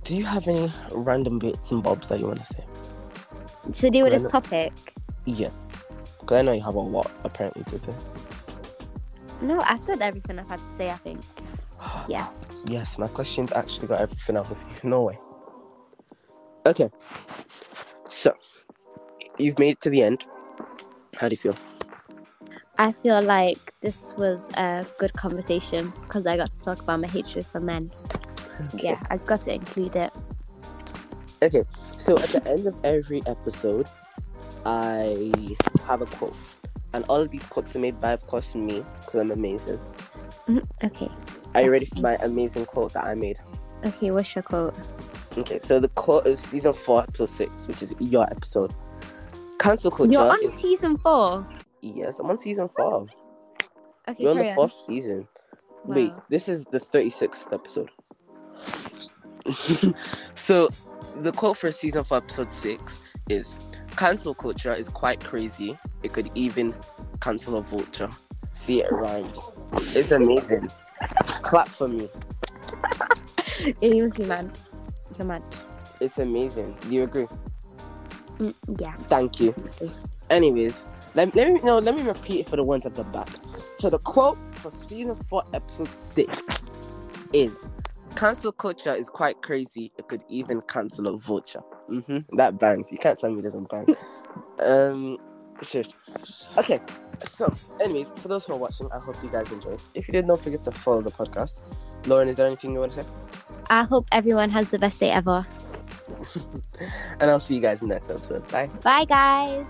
do you have any random bits and bobs that you want to say? To do with this topic. Yeah, because I know you have a lot apparently to say. No, I said everything I've had to say. I think. Yeah. Yes, my questions actually got everything out of you. No way. Okay. So, you've made it to the end. How do you feel? I feel like this was a good conversation because I got to talk about my hatred for men. Yeah, I've got to include it. Okay. So, at the end of every episode, I have a quote. And all of these quotes are made by, of course, me, because I'm amazing. Mhm, Okay. Are you ready for my amazing quote that I made? Okay, what's your quote? Okay, so the quote of season 4, episode 6, which is your episode. Cancel culture You're on is. season four. Yes, I'm on season 4. Okay, You're on the fourth season. Wait, this is the 36th episode. so, the quote for season 4, episode 6 is Cancel culture is quite crazy. It could even cancel a vulture. See, it rhymes. It's amazing. Clap for me. you must be mad. You're mad. It's amazing. Do you agree? Mm, yeah. Thank you. Anyways, let, let me no, let me repeat it for the ones at the back. So the quote for season four, episode six is cancel culture is quite crazy. It could even cancel a vulture. Mm-hmm. That bangs. You can't tell me it doesn't bang. um shush. Okay. So, anyways, for those who are watching, I hope you guys enjoyed. If you did, don't forget to follow the podcast. Lauren, is there anything you want to say? I hope everyone has the best day ever. and I'll see you guys in the next episode. Bye. Bye, guys.